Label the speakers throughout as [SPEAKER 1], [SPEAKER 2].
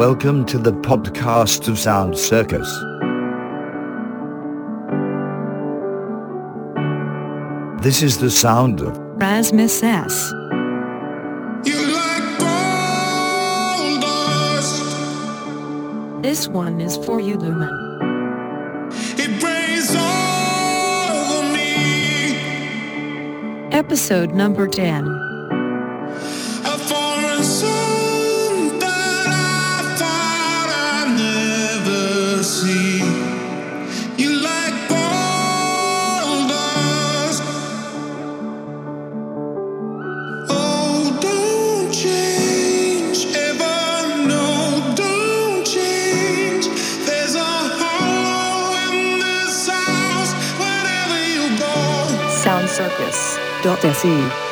[SPEAKER 1] Welcome to the podcast of Sound Circus. This is the sound of
[SPEAKER 2] Rasmus S.
[SPEAKER 3] Like
[SPEAKER 2] this one is for you, Lumen. Episode number 10.
[SPEAKER 4] dot se.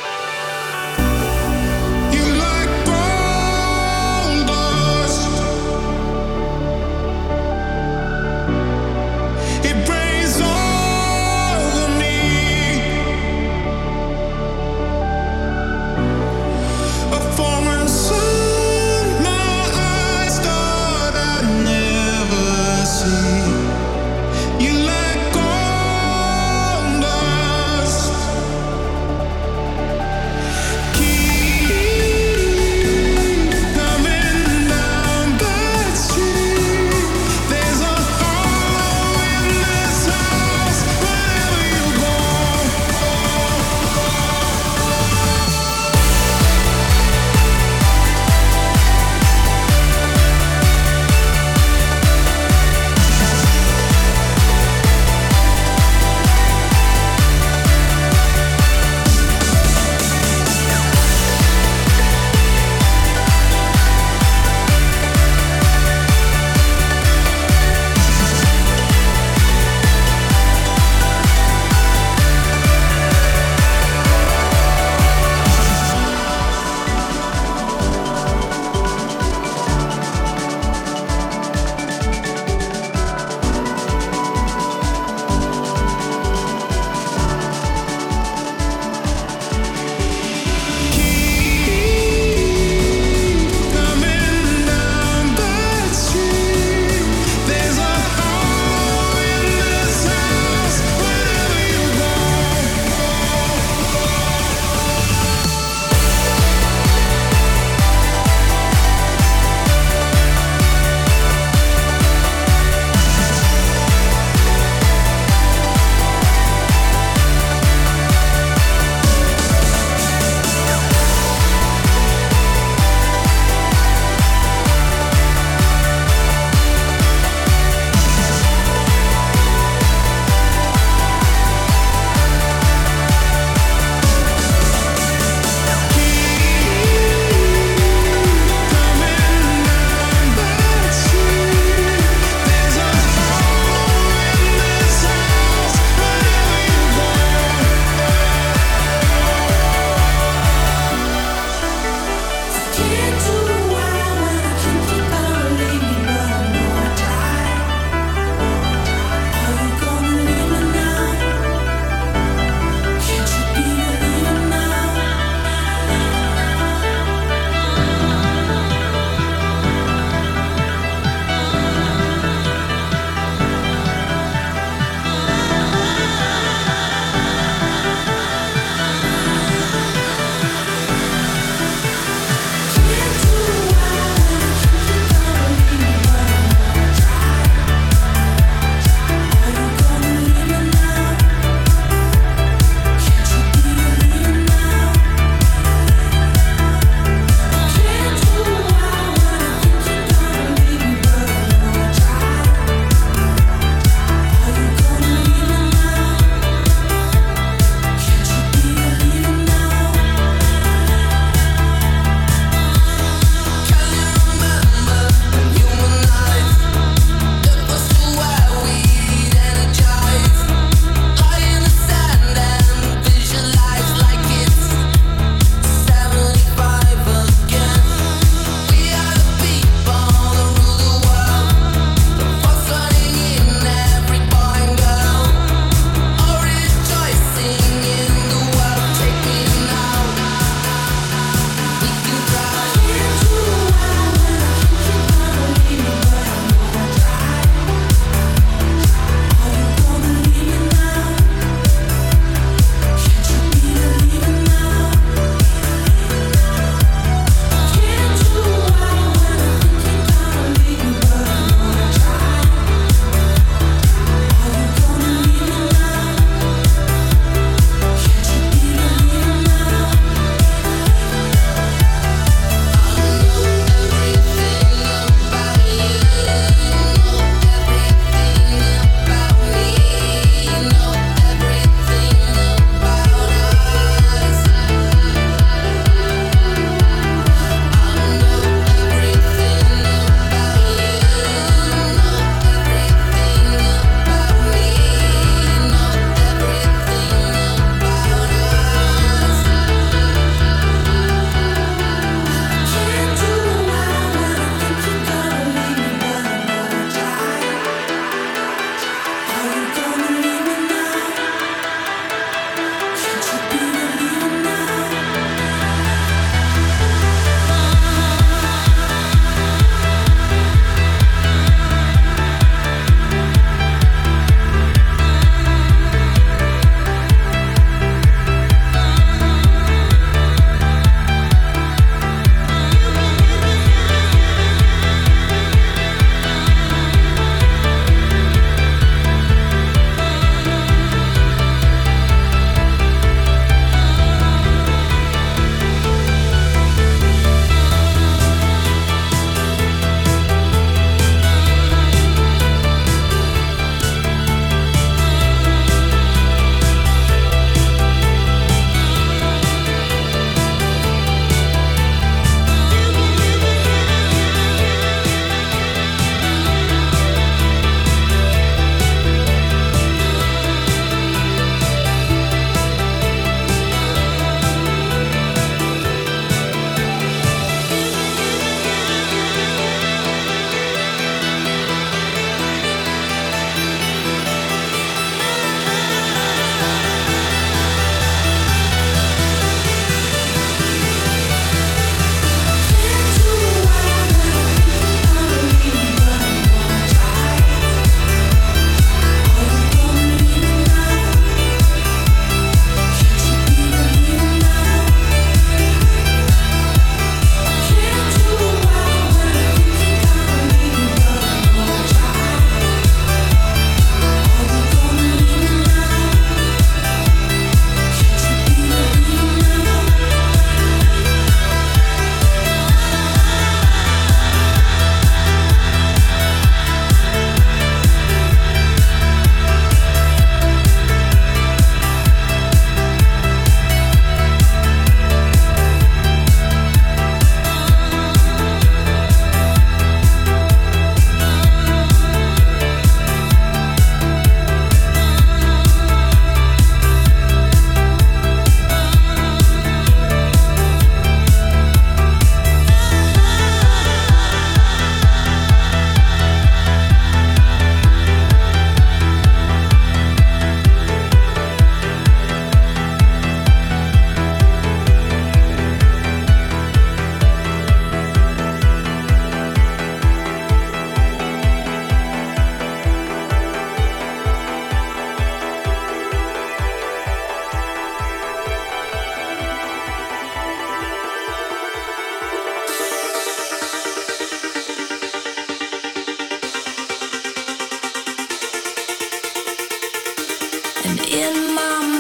[SPEAKER 4] and in my mind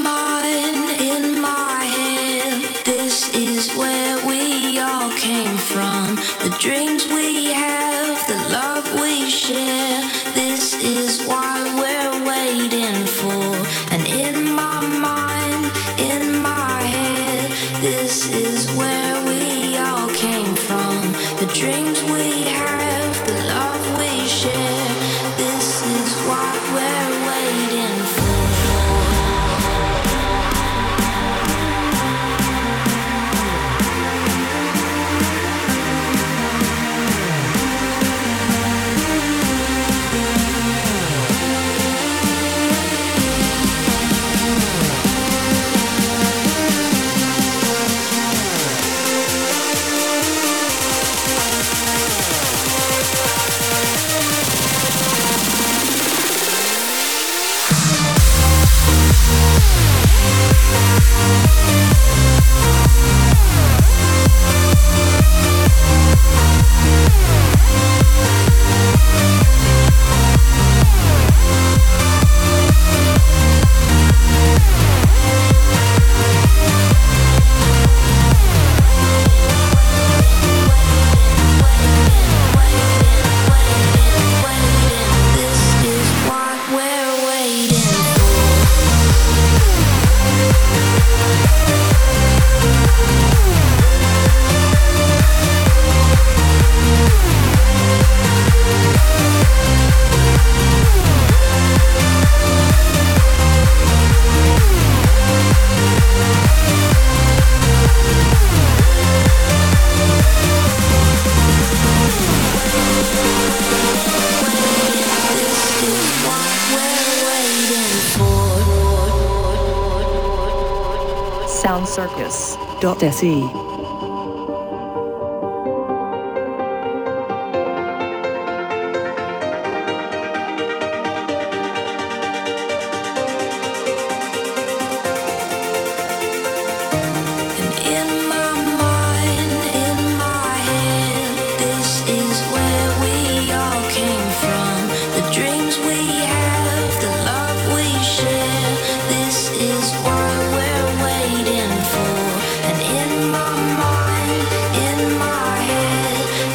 [SPEAKER 5] soundcircus.se.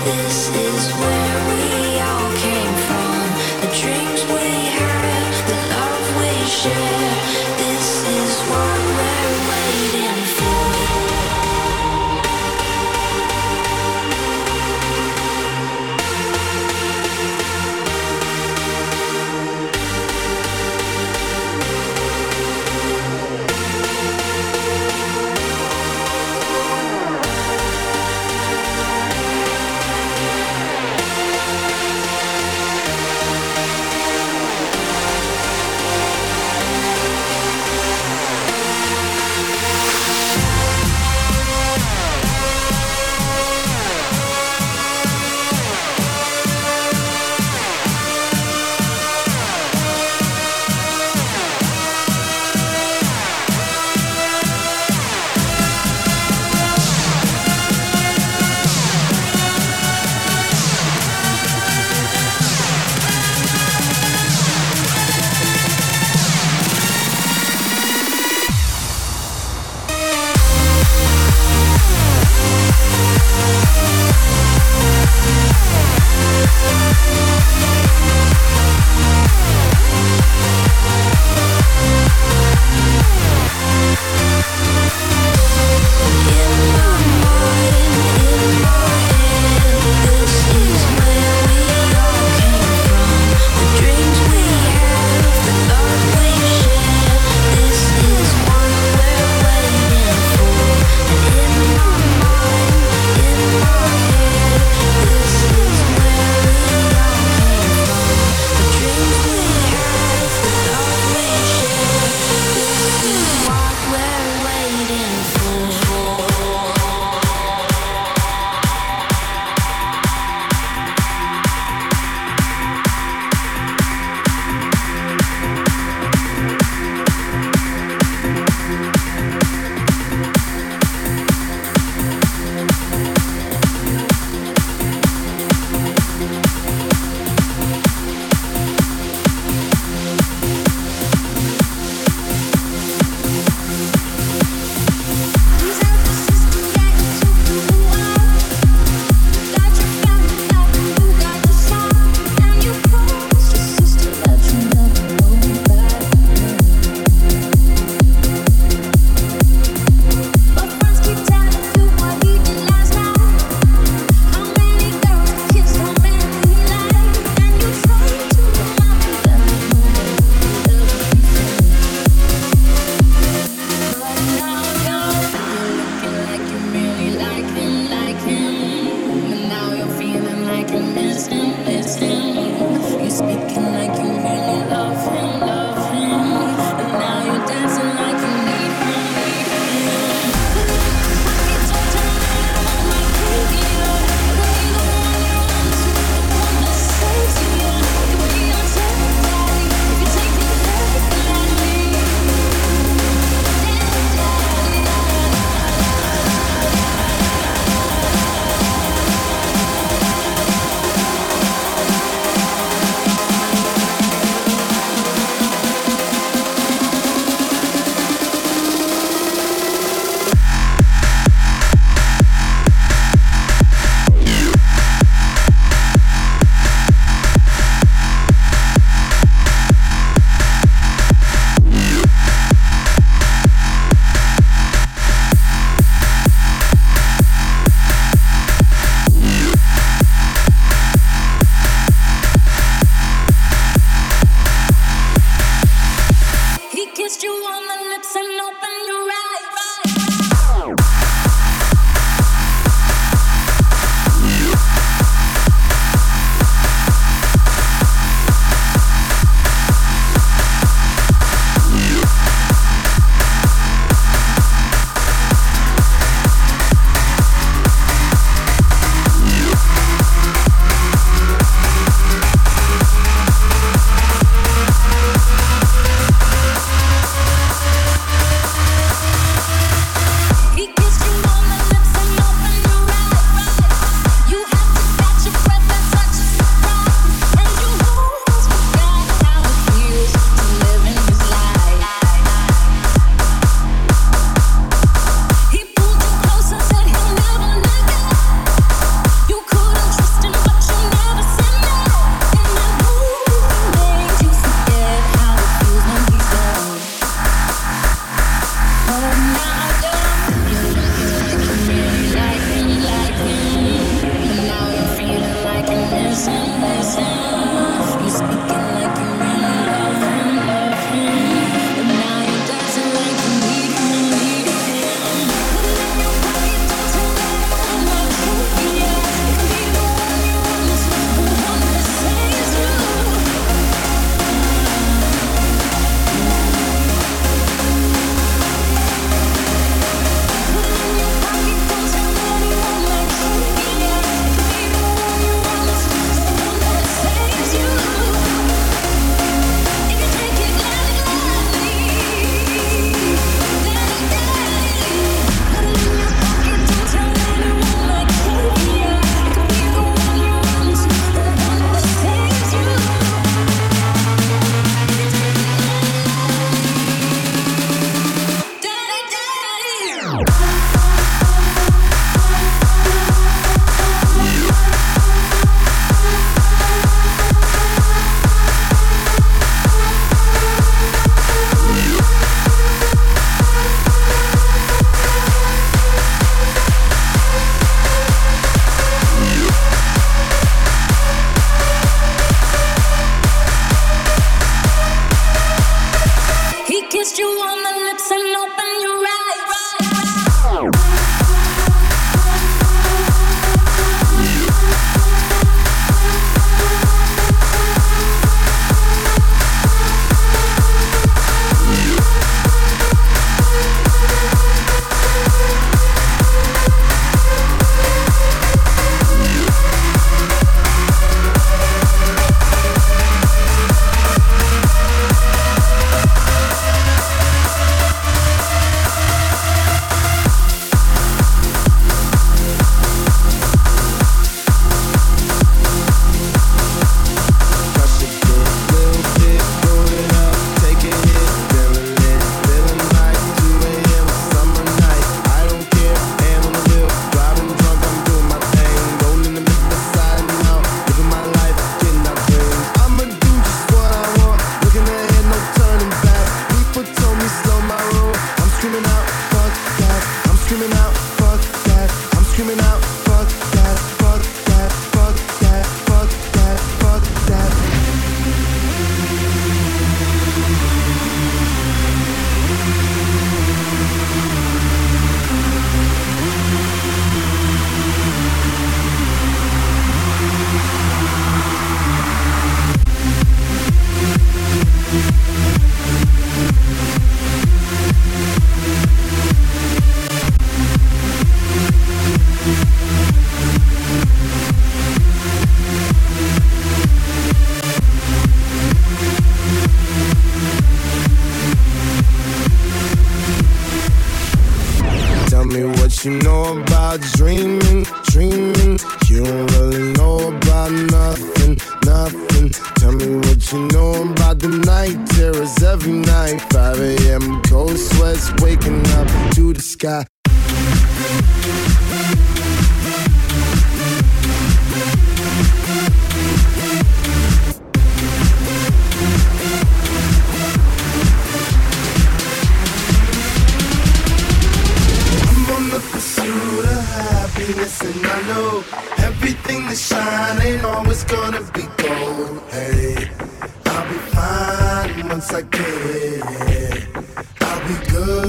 [SPEAKER 4] this is where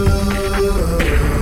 [SPEAKER 6] good.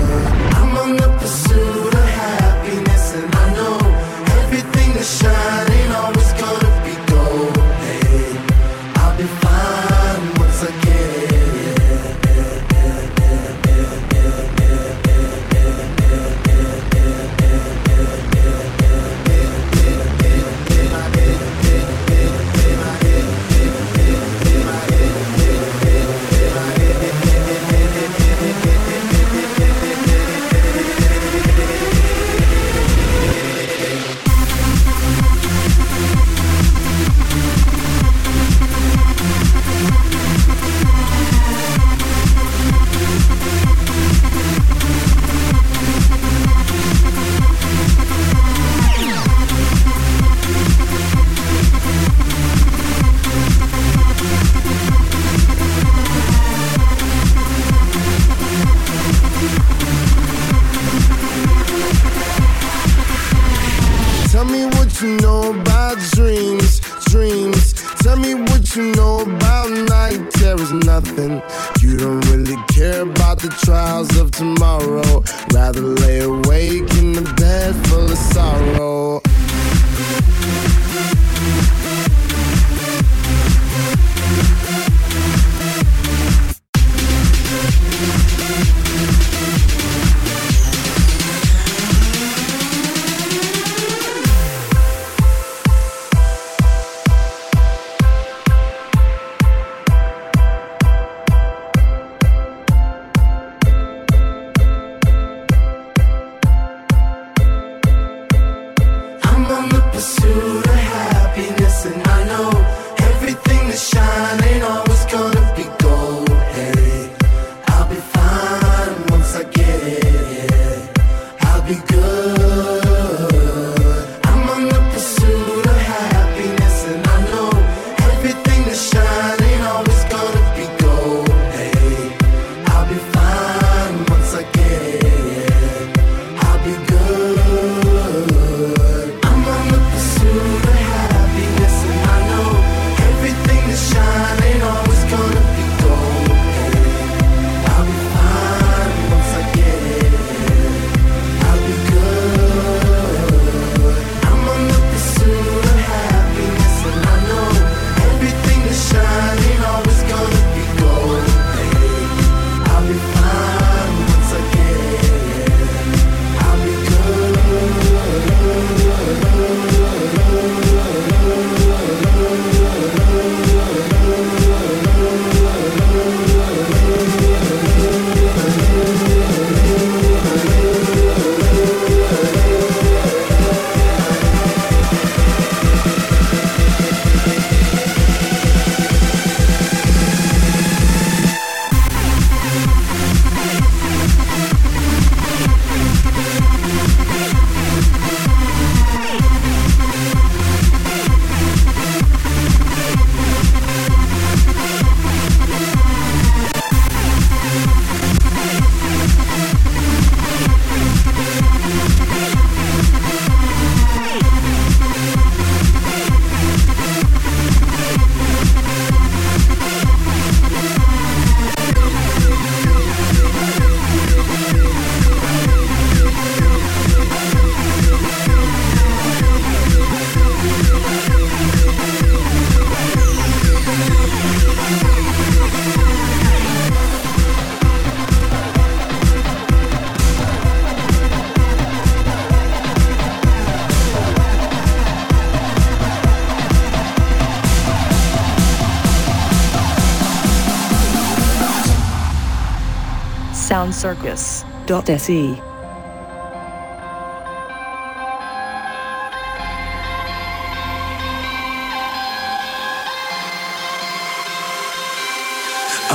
[SPEAKER 5] circus.se.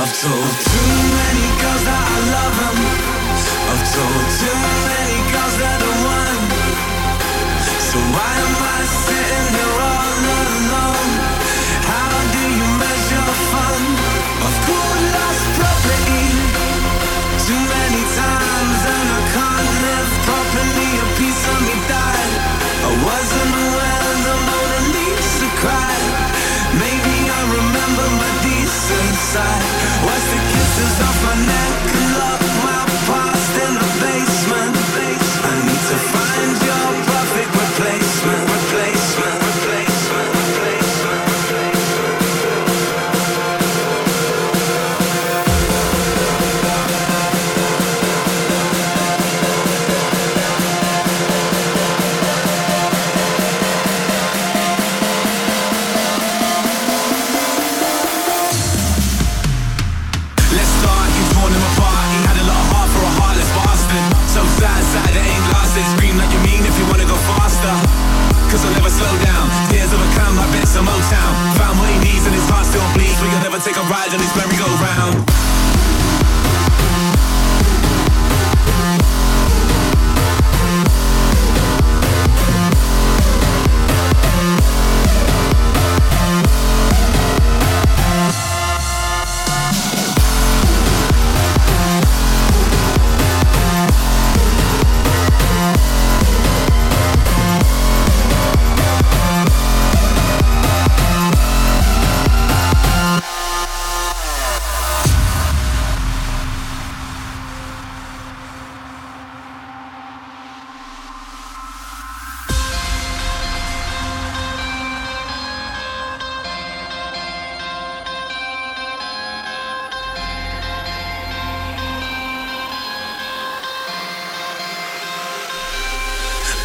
[SPEAKER 3] I've told too many girls that I love them. I've told too I'm not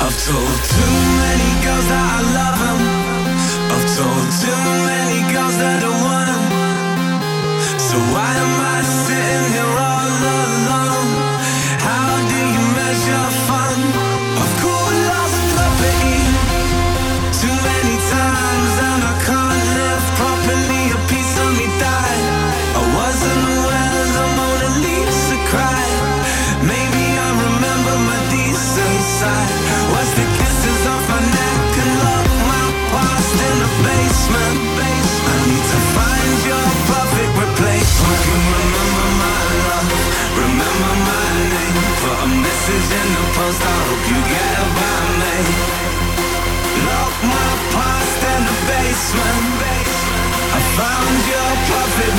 [SPEAKER 3] I've told too many girls that I love them. I've told too many girls that I want them. So why am I sitting here? message in the post. I hope you get it by me. Lock my past in the basement. I found your perfect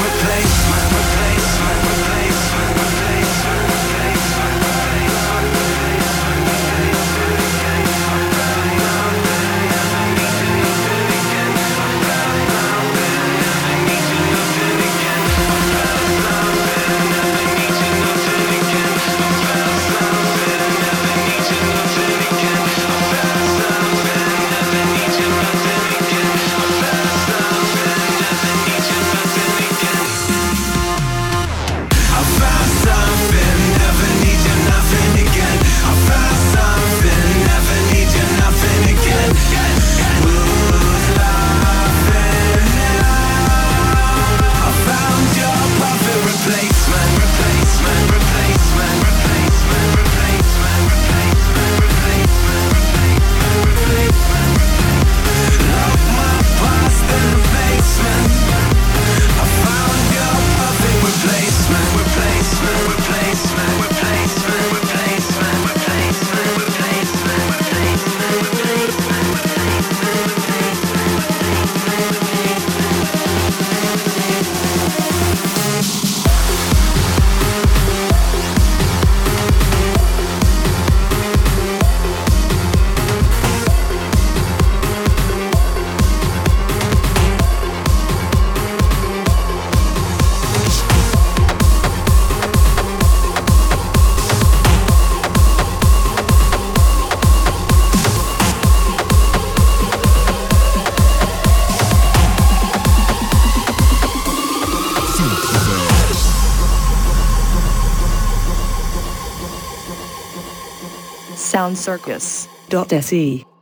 [SPEAKER 5] soundcircus.se.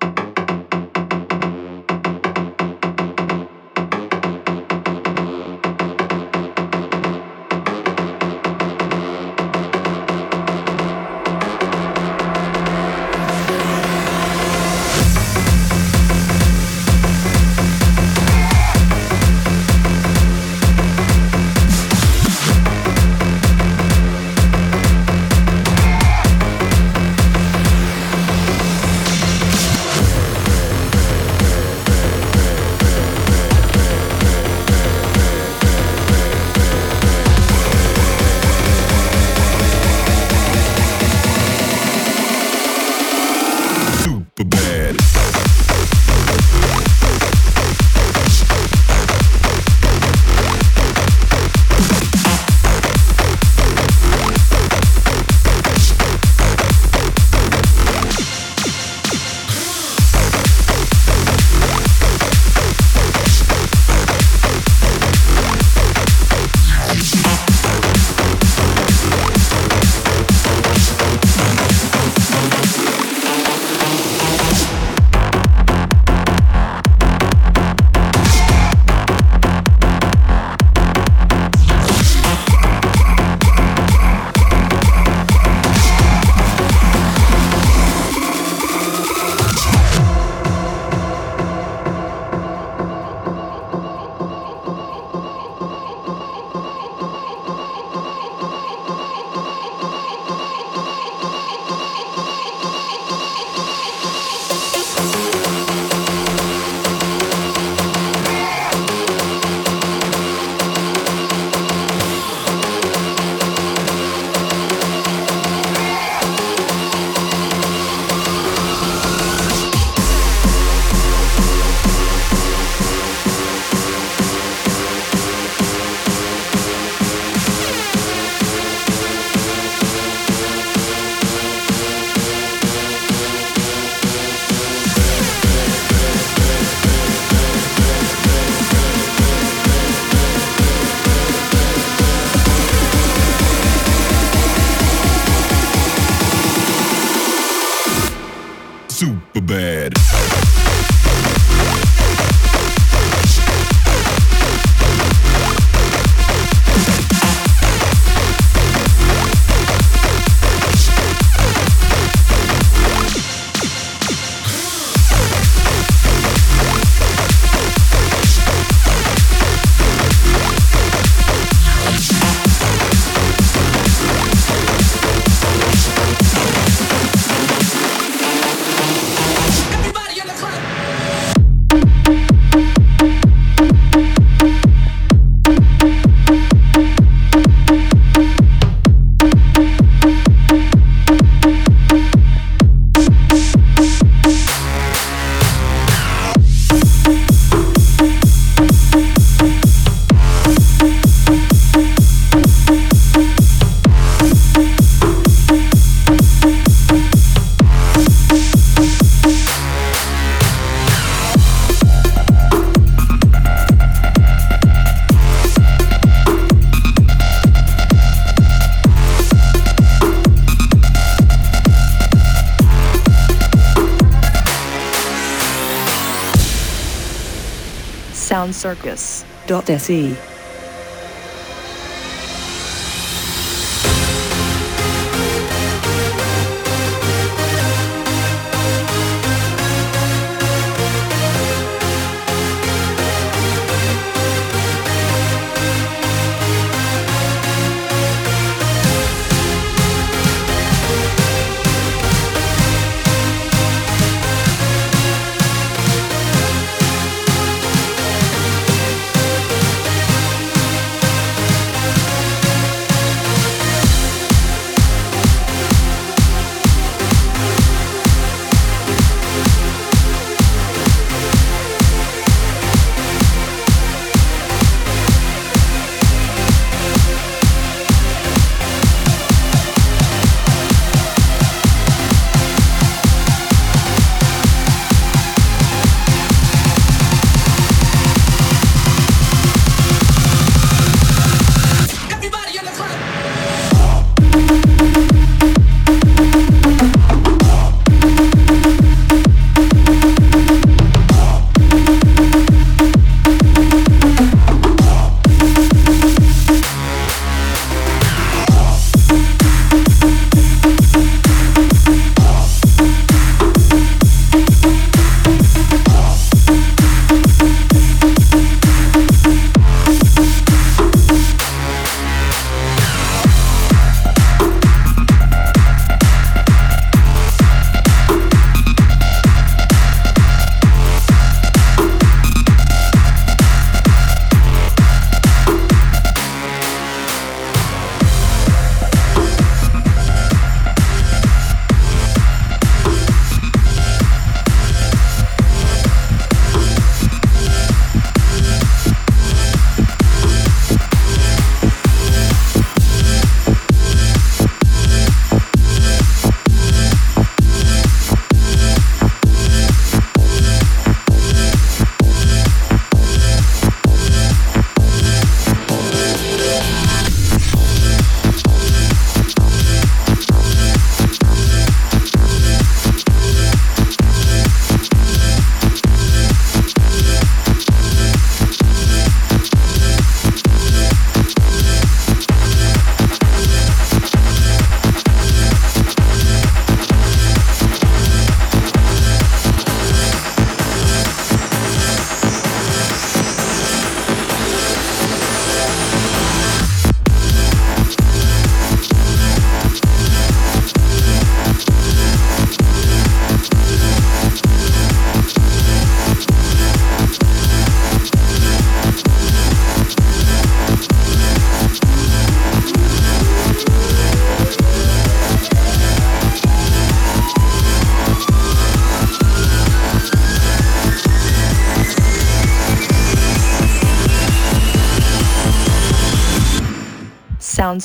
[SPEAKER 7] Super bad.
[SPEAKER 5] soundcircus.se.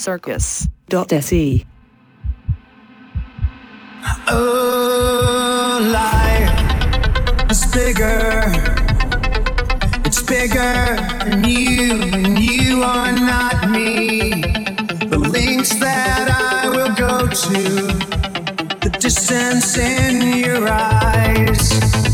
[SPEAKER 5] circus.se.
[SPEAKER 2] Oh, life is bigger. It's bigger than you, and you are not me. The links that I will go to, the distance in your eyes.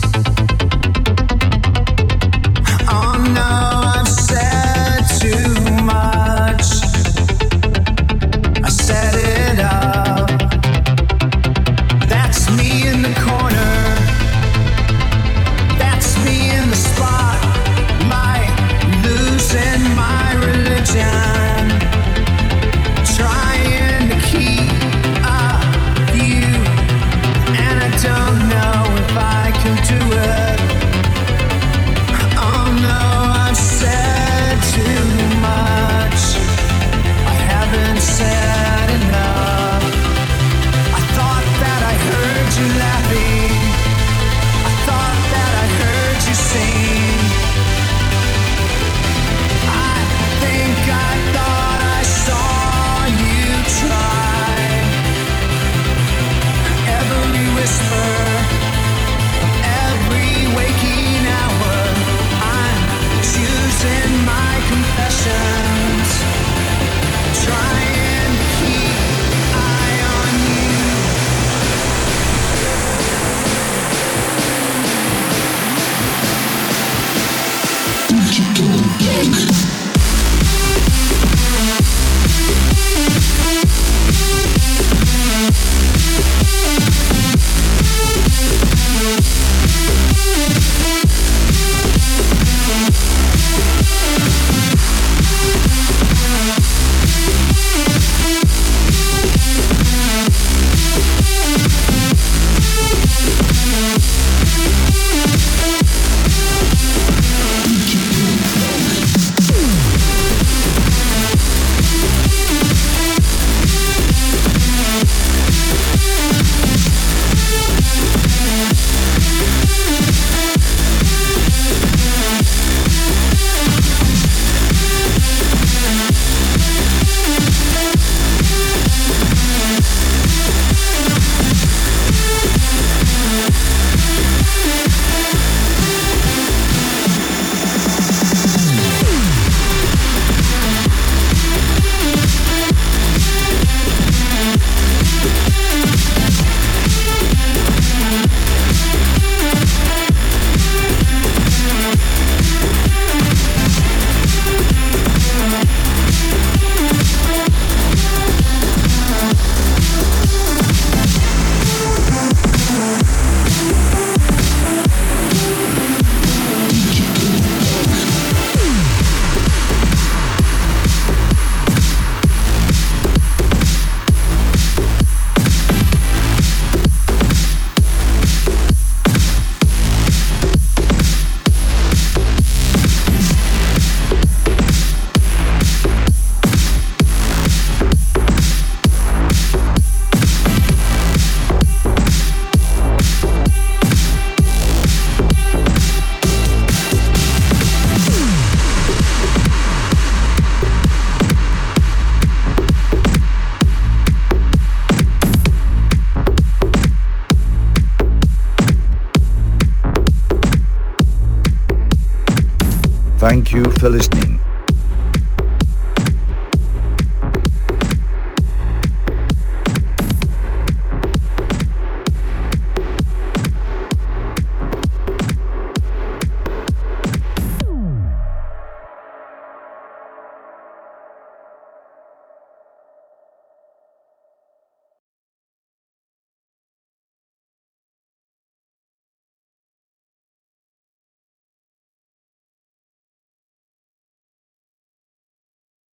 [SPEAKER 1] you for listening.